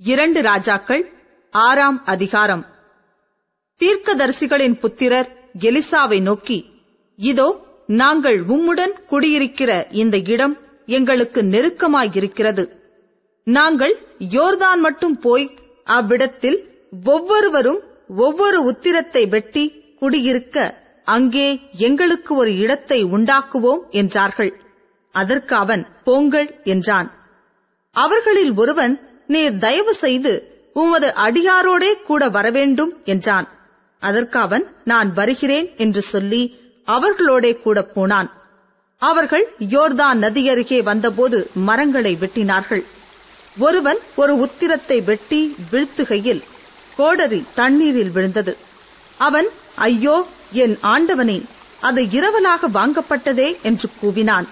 இரண்டு ராஜாக்கள் ஆறாம் அதிகாரம். தீர்க்கதரிசிகளின் புத்திரர் எலிசாவை நோக்கி இதோ நாங்கள் உம்முடன் குடியிருக்கிற இந்த இடம் எங்களுக்கு நெருக்கமாயிருக்கிறது. நாங்கள் யோர்தான் மட்டும் போய் அவ்விடத்தில் ஒவ்வொருவரும் ஒவ்வொரு உத்திரத்தை வெட்டி குடியிருக்க அங்கே எங்களுக்கு ஒரு இடத்தை உண்டாக்குவோம் என்றார்கள். அதற்கு அவன் போங்கள் என்றான். அவர்களில் ஒருவன் நீர் தயவு செய்து உமது அடியாரோடே கூட வரவேண்டும் என்றான். அதற்கு அவன் நான் வருகிறேன் என்று சொல்லி அவர்களோடே கூட போனான். அவர்கள் யோர்தான் நதியருகே வந்தபோது மரங்களை வெட்டினார்கள். ஒருவன் ஒரு உத்திரத்தை வெட்டி வீழ்த்துகையில் கோடரி தண்ணீரில் விழுந்தது. அவன் ஐயோ என் ஆண்டவனே அது இரவலாக வாங்கப்பட்டதே என்று கூவினான்.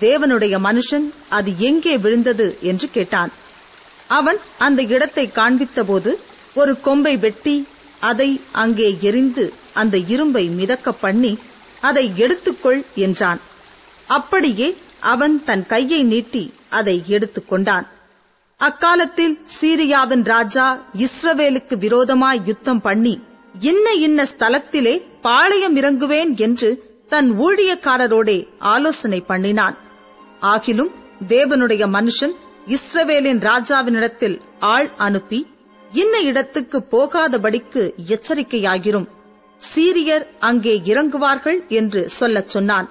தேவனுடைய மனுஷன் அது எங்கே விழுந்தது? என்று கேட்டான். அவன் அந்த இடத்தை காண்பித்தபோது ஒரு கொம்பை வெட்டி அதை அங்கே எரிந்து அந்த இரும்பை மிதக்க பண்ணி அதை எடுத்துக்கொள் என்றான். அப்படியே அவன் தன் கையை நீட்டி அதை எடுத்துக்கொண்டான் அக்காலத்தில் சீரியாவின் ராஜா இஸ்ரவேலுக்கு விரோதமாய் யுத்தம் பண்ணி இன்ன இன்ன ஸ்தலத்திலே பாளையம் இறங்குவேன் என்று தன் ஊழியக்காரரோடே ஆலோசனை பண்ணினான். ஆகிலும் தேவனுடைய மனுஷன் இஸ்ரவேலின் ராஜாவினிடத்தில் ஆள் அனுப்பி இன்ன இடத்துக்கு போகாதபடிக்கு எச்சரிக்கையாகிரும். சீரியர் அங்கே இறங்குவார்கள் என்று சொல்லச் சொன்னான்.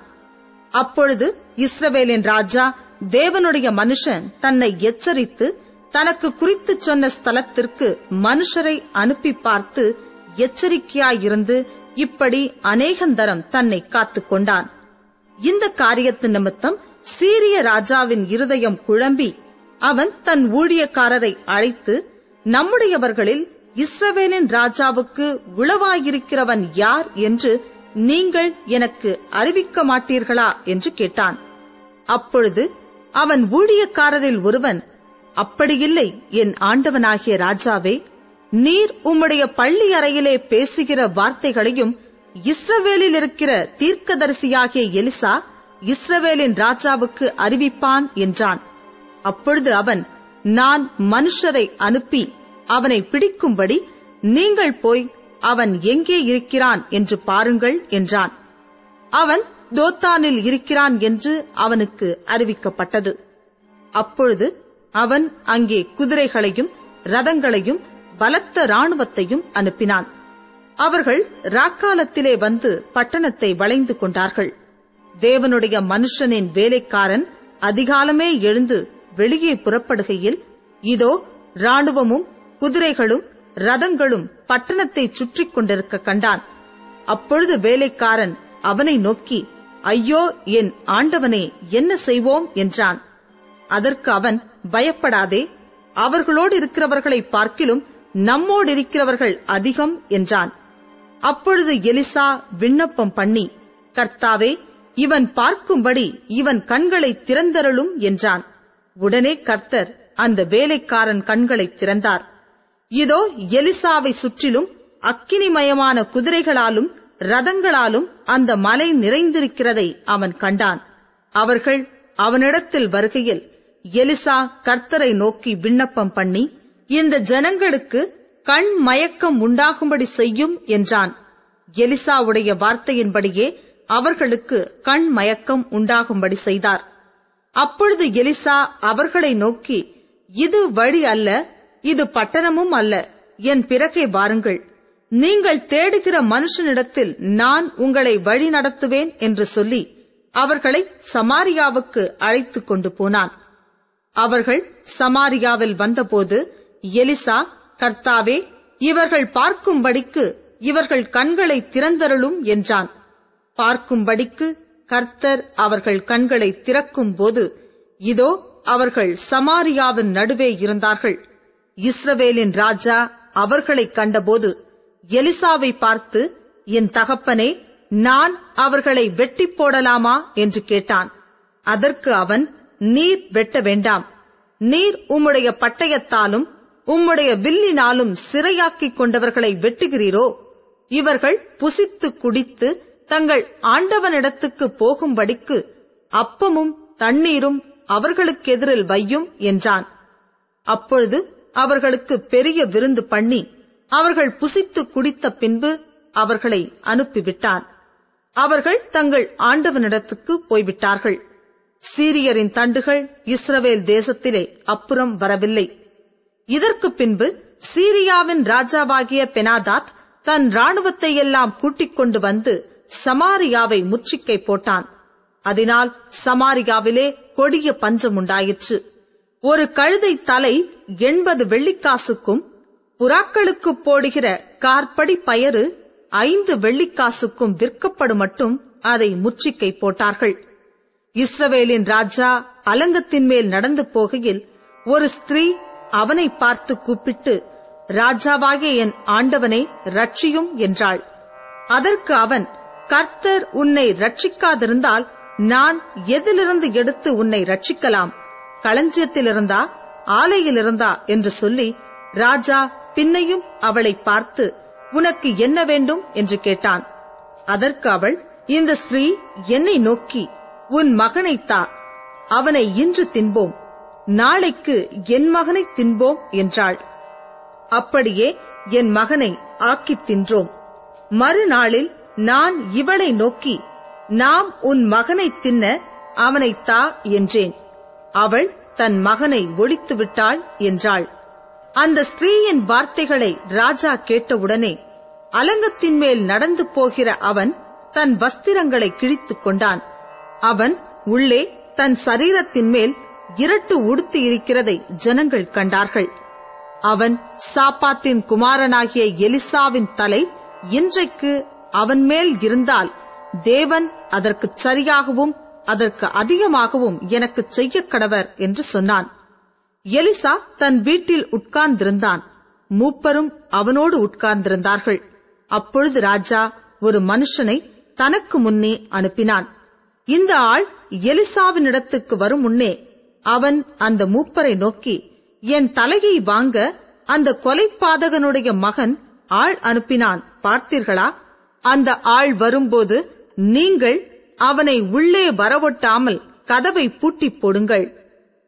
அப்பொழுது இஸ்ரவேலின் ராஜா தேவனுடைய மனுஷன் தன்னை எச்சரித்து தனக்கு குறித்துச் சொன்ன ஸ்தலத்திற்கு மனுஷரை அனுப்பி பார்த்து எச்சரிக்கையாயிருந்து இப்படி அநேகந்தரம் தன்னை காத்துக் கொண்டான். இந்த காரியத்து நிமித்தம் சீரிய ராஜாவின் இருதயம் குழம்பி அவன் தன் ஊழியக்காரரை அழைத்து நம்முடையவர்களில் இஸ்ரவேலின் ராஜாவுக்கு உளவாயிருக்கிறவன் யார் என்று நீங்கள் எனக்கு அறிவிக்க மாட்டீர்களா? என்று கேட்டான். அப்பொழுது அவன் ஊழியக்காரரில் ஒருவன் அப்படியில்லை என் ஆண்டவனாகிய ராஜாவே நீர் உம்முடைய பள்ளி அறையிலே பேசுகிற வார்த்தைகளையும் இஸ்ரவேலில் இருக்கிற தீர்க்கதரிசியாகிய எலிசா இஸ்ரவேலின் ராஜாவுக்கு அறிவிப்பான் என்றான். அப்பொழுது அவன் நான் மனுஷரை அனுப்பி அவனை பிடிக்கும்படி நீங்கள் போய் அவன் எங்கே இருக்கிறான் என்று பாருங்கள் என்றான். அவன் தோத்தானில் இருக்கிறான் என்று அவனுக்கு அறிவிக்கப்பட்டது. அப்பொழுது அவன் அங்கே குதிரைகளையும் ரதங்களையும் பலத்த ராணுவத்தையும் அனுப்பினான். அவர்கள் ராக்காலத்திலே வந்து பட்டணத்தை வளைந்து கொண்டார்கள். தேவனுடைய மனுஷனின் வேலைக்காரன் அதிகாலமே எழுந்து வெளியே புறப்படுகையில் இதோ ராணுவமும் குதிரைகளும் ரதங்களும் பட்டணத்தை சுற்றி கொண்டிருக்க கண்டான். அப்பொழுது வேலைக்காரன் அவனை நோக்கி ஐயோ என் ஆண்டவனே என்ன செய்வோம்? என்றான். அதற்கு அவன் பயப்படாதே அவர்களோடு இருக்கிறவர்களை பார்க்கிலும் நம்மோடு இருக்கிறவர்கள் அதிகம் என்றான். அப்பொழுது எலிசா விண்ணப்பம் பண்ணி கர்த்தாவே இவன் பார்க்கும்படி இவன் கண்களை திறந்தருளும் என்றான். உடனே கர்த்தர் அந்த வேலைக்காரன் கண்களை திறந்தார். இதோ எலிசாவை சுற்றிலும் அக்கினிமயமான குதிரைகளாலும் ரதங்களாலும் அந்த மலை நிறைந்திருக்கிறதை அவன் கண்டான். அவர்கள் அவனிடத்தில் வருகையில் எலிசா கர்த்தரை நோக்கி விண்ணப்பம் பண்ணி இந்த ஜனங்களுக்கு கண் மயக்கம் உண்டாகும்படி செய்யும் என்றான். எலிசாவுடைய வார்த்தையின்படியே அவர்களுக்கு கண் மயக்கம் உண்டாகும்படி செய்தார். அப்பொழுது எலிசா அவர்களை நோக்கி இது வழி அல்ல இது பட்டணமும் அல்ல. என் பிறகே வாருங்கள். நீங்கள் தேடுகிற மனுஷனிடத்தில் நான் உங்களை வழி நடத்துவேன் என்று சொல்லி அவர்களை சமாரியாவுக்கு அழைத்துக் கொண்டு போனான். அவர்கள் சமாரியாவில் வந்தபோது எலிசா கர்த்தாவே இவர்கள் பார்க்கும்படிக்கு இவர்கள் கண்களை திறந்தருளும் என்றான். பார்க்கும்படிக்கு கர்த்தர் அவர்கள் கண்களை திறக்கும் போது இதோ அவர்கள் சமாரியாவின் நடுவே இருந்தார்கள். இஸ்ரவேலின் ராஜா அவர்களை கண்டபோது எலிசாவை பார்த்து என் தகப்பனே நான் அவர்களை வெட்டி போடலாமா? என்று கேட்டான். அதற்கு அவன் நீர் வெட்ட வேண்டாம். நீர் உம்முடைய பட்டயத்தாலும் உம்முடைய வில்லினாலும் சிறையாக்கிக் கொண்டவர்களை வெட்டுகிறீரோ? இவர்கள் புசித்து குடித்து தங்கள் ஆண்டவனிடத்துக்கு போகும்படிக்கு அப்பமும் தண்ணீரும் அவர்களுக்கெதிரில் வையும் என்றான். அப்பொழுது அவர்களுக்கு பெரிய விருந்து பண்ணி அவர்கள் புசித்து குடித்த பின்பு அவர்களை அனுப்பிவிட்டான். அவர்கள் தங்கள் ஆண்டவனிடத்துக்கு போய்விட்டார்கள். சீரியரின் தண்டுகள் இஸ்ரவேல் தேசத்திலே அப்புறம் வரவில்லை. இதற்கு பின்பு சீரியாவின் ராஜாவாகிய பெனாதாத் தன் ராணுவத்தை எல்லாம் கூட்டிக் கொண்டு வந்து சமாரியாவை முற்றுகை போட்டான். அதனால் சமாரியாவிலே கொடிய பஞ்சம் உண்டாயிற்று. ஒரு கழுதை தலை எண்பது வெள்ளிக்காசுக்கும் புறாக்களுக்கு போடுகிற கார்படி பயறு ஐந்து வெள்ளிக்காசுக்கும் விற்கப்படும் மட்டும் அதை முற்றுகை போட்டார்கள். இஸ்ரவேலின் ராஜா அலங்கத்தின் மேல் நடந்து போகையில் ஒரு ஸ்திரீ அவனை பார்த்து கூப்பிட்டு ராஜாவாகிய என் ஆண்டவனை ரட்சியும் என்றாள். அதற்கு அவன் கர்த்தர் உன்னை ரட்சிக்காதிருந்தால் நான் எதிலிருந்து எடுத்து உன்னை ரட்சிக்கலாம் களஞ்சியத்திலிருந்தா ஆலையிலிருந்தா என்று சொல்லி ராஜா பின்னையும் அவளை பார்த்து உனக்கு என்ன வேண்டும்? என்று கேட்டான். அதற்கு அவள் இந்த ஸ்திரீ என்னை நோக்கி உன் மகனை தா அவனை இன்று தின்போம். நாளைக்கு என் மகனை தின்போம் என்றாள். அப்படியே என் மகனை ஆக்கித் தின்றோம். மறுநாளில் நான் இவளை நோக்கி நாம் உன் மகனை தின்ன அவனை தா என்றேன். அவள் தன் மகனை ஒழித்து விட்டாள் என்றாள். அந்த ஸ்திரீயின் வார்த்தைகளை ராஜா கேட்டவுடனே அலங்கத்தின் மேல் நடந்து போகிற அவன் தன் வஸ்திரங்களை கிழித்துக் கொண்டான். அவன் உள்ளே தன் சரீரத்தின் மேல் இரட்டு உடுத்து இருக்கிறதை ஜனங்கள் கண்டார்கள். அவன் சாப்பாத்தின் குமாரனாகிய எலிசாவின் தலை இன்றைக்கு அவன் மேல் இருந்தால் தேவன் அதற்கு சரியாகவும் அதற்கு அதிகமாகவும் எனக்கு செய்ய கடவர் என்று சொன்னான். எலிசா தன் வீட்டில் உட்கார்ந்திருந்தான். மூப்பரும் அவனோடு உட்கார்ந்திருந்தார்கள். அப்பொழுது ராஜா ஒரு மனுஷனை தனக்கு முன்னே அனுப்பினான். இந்த ஆள் எலிசாவினிடத்துக்கு வரும் முன்னே அவன் அந்த மூப்பரை நோக்கி என் தலையை வாங்க அந்த கொலைப்பாதகனுடைய மகன் ஆள் அனுப்பினான் பார்த்தீர்களா? அந்த ஆள் வரும்போது நீங்கள் அவனை உள்ளே வரவொட்டாமல் கதவை பூட்டிப் போடுங்கள்.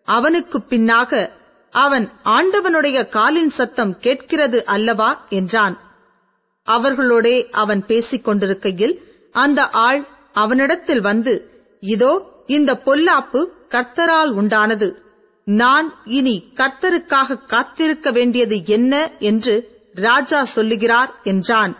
அவனுக்கு பின்னாக அவன் ஆண்டவனுடைய காலின் சத்தம் கேட்கிறது அல்லவா என்றான். அவர்களோடே அவன் பேசிக் கொண்டிருக்கையில் அந்த ஆள் அவனிடத்தில் வந்து இதோ இந்த பொல்லாப்பு கர்த்தரால் உண்டானது. நான் இனி கர்த்தருக்காக காத்திருக்க வேண்டியது என்ன? என்று ராஜா சொல்லுகிறார் என்றான்.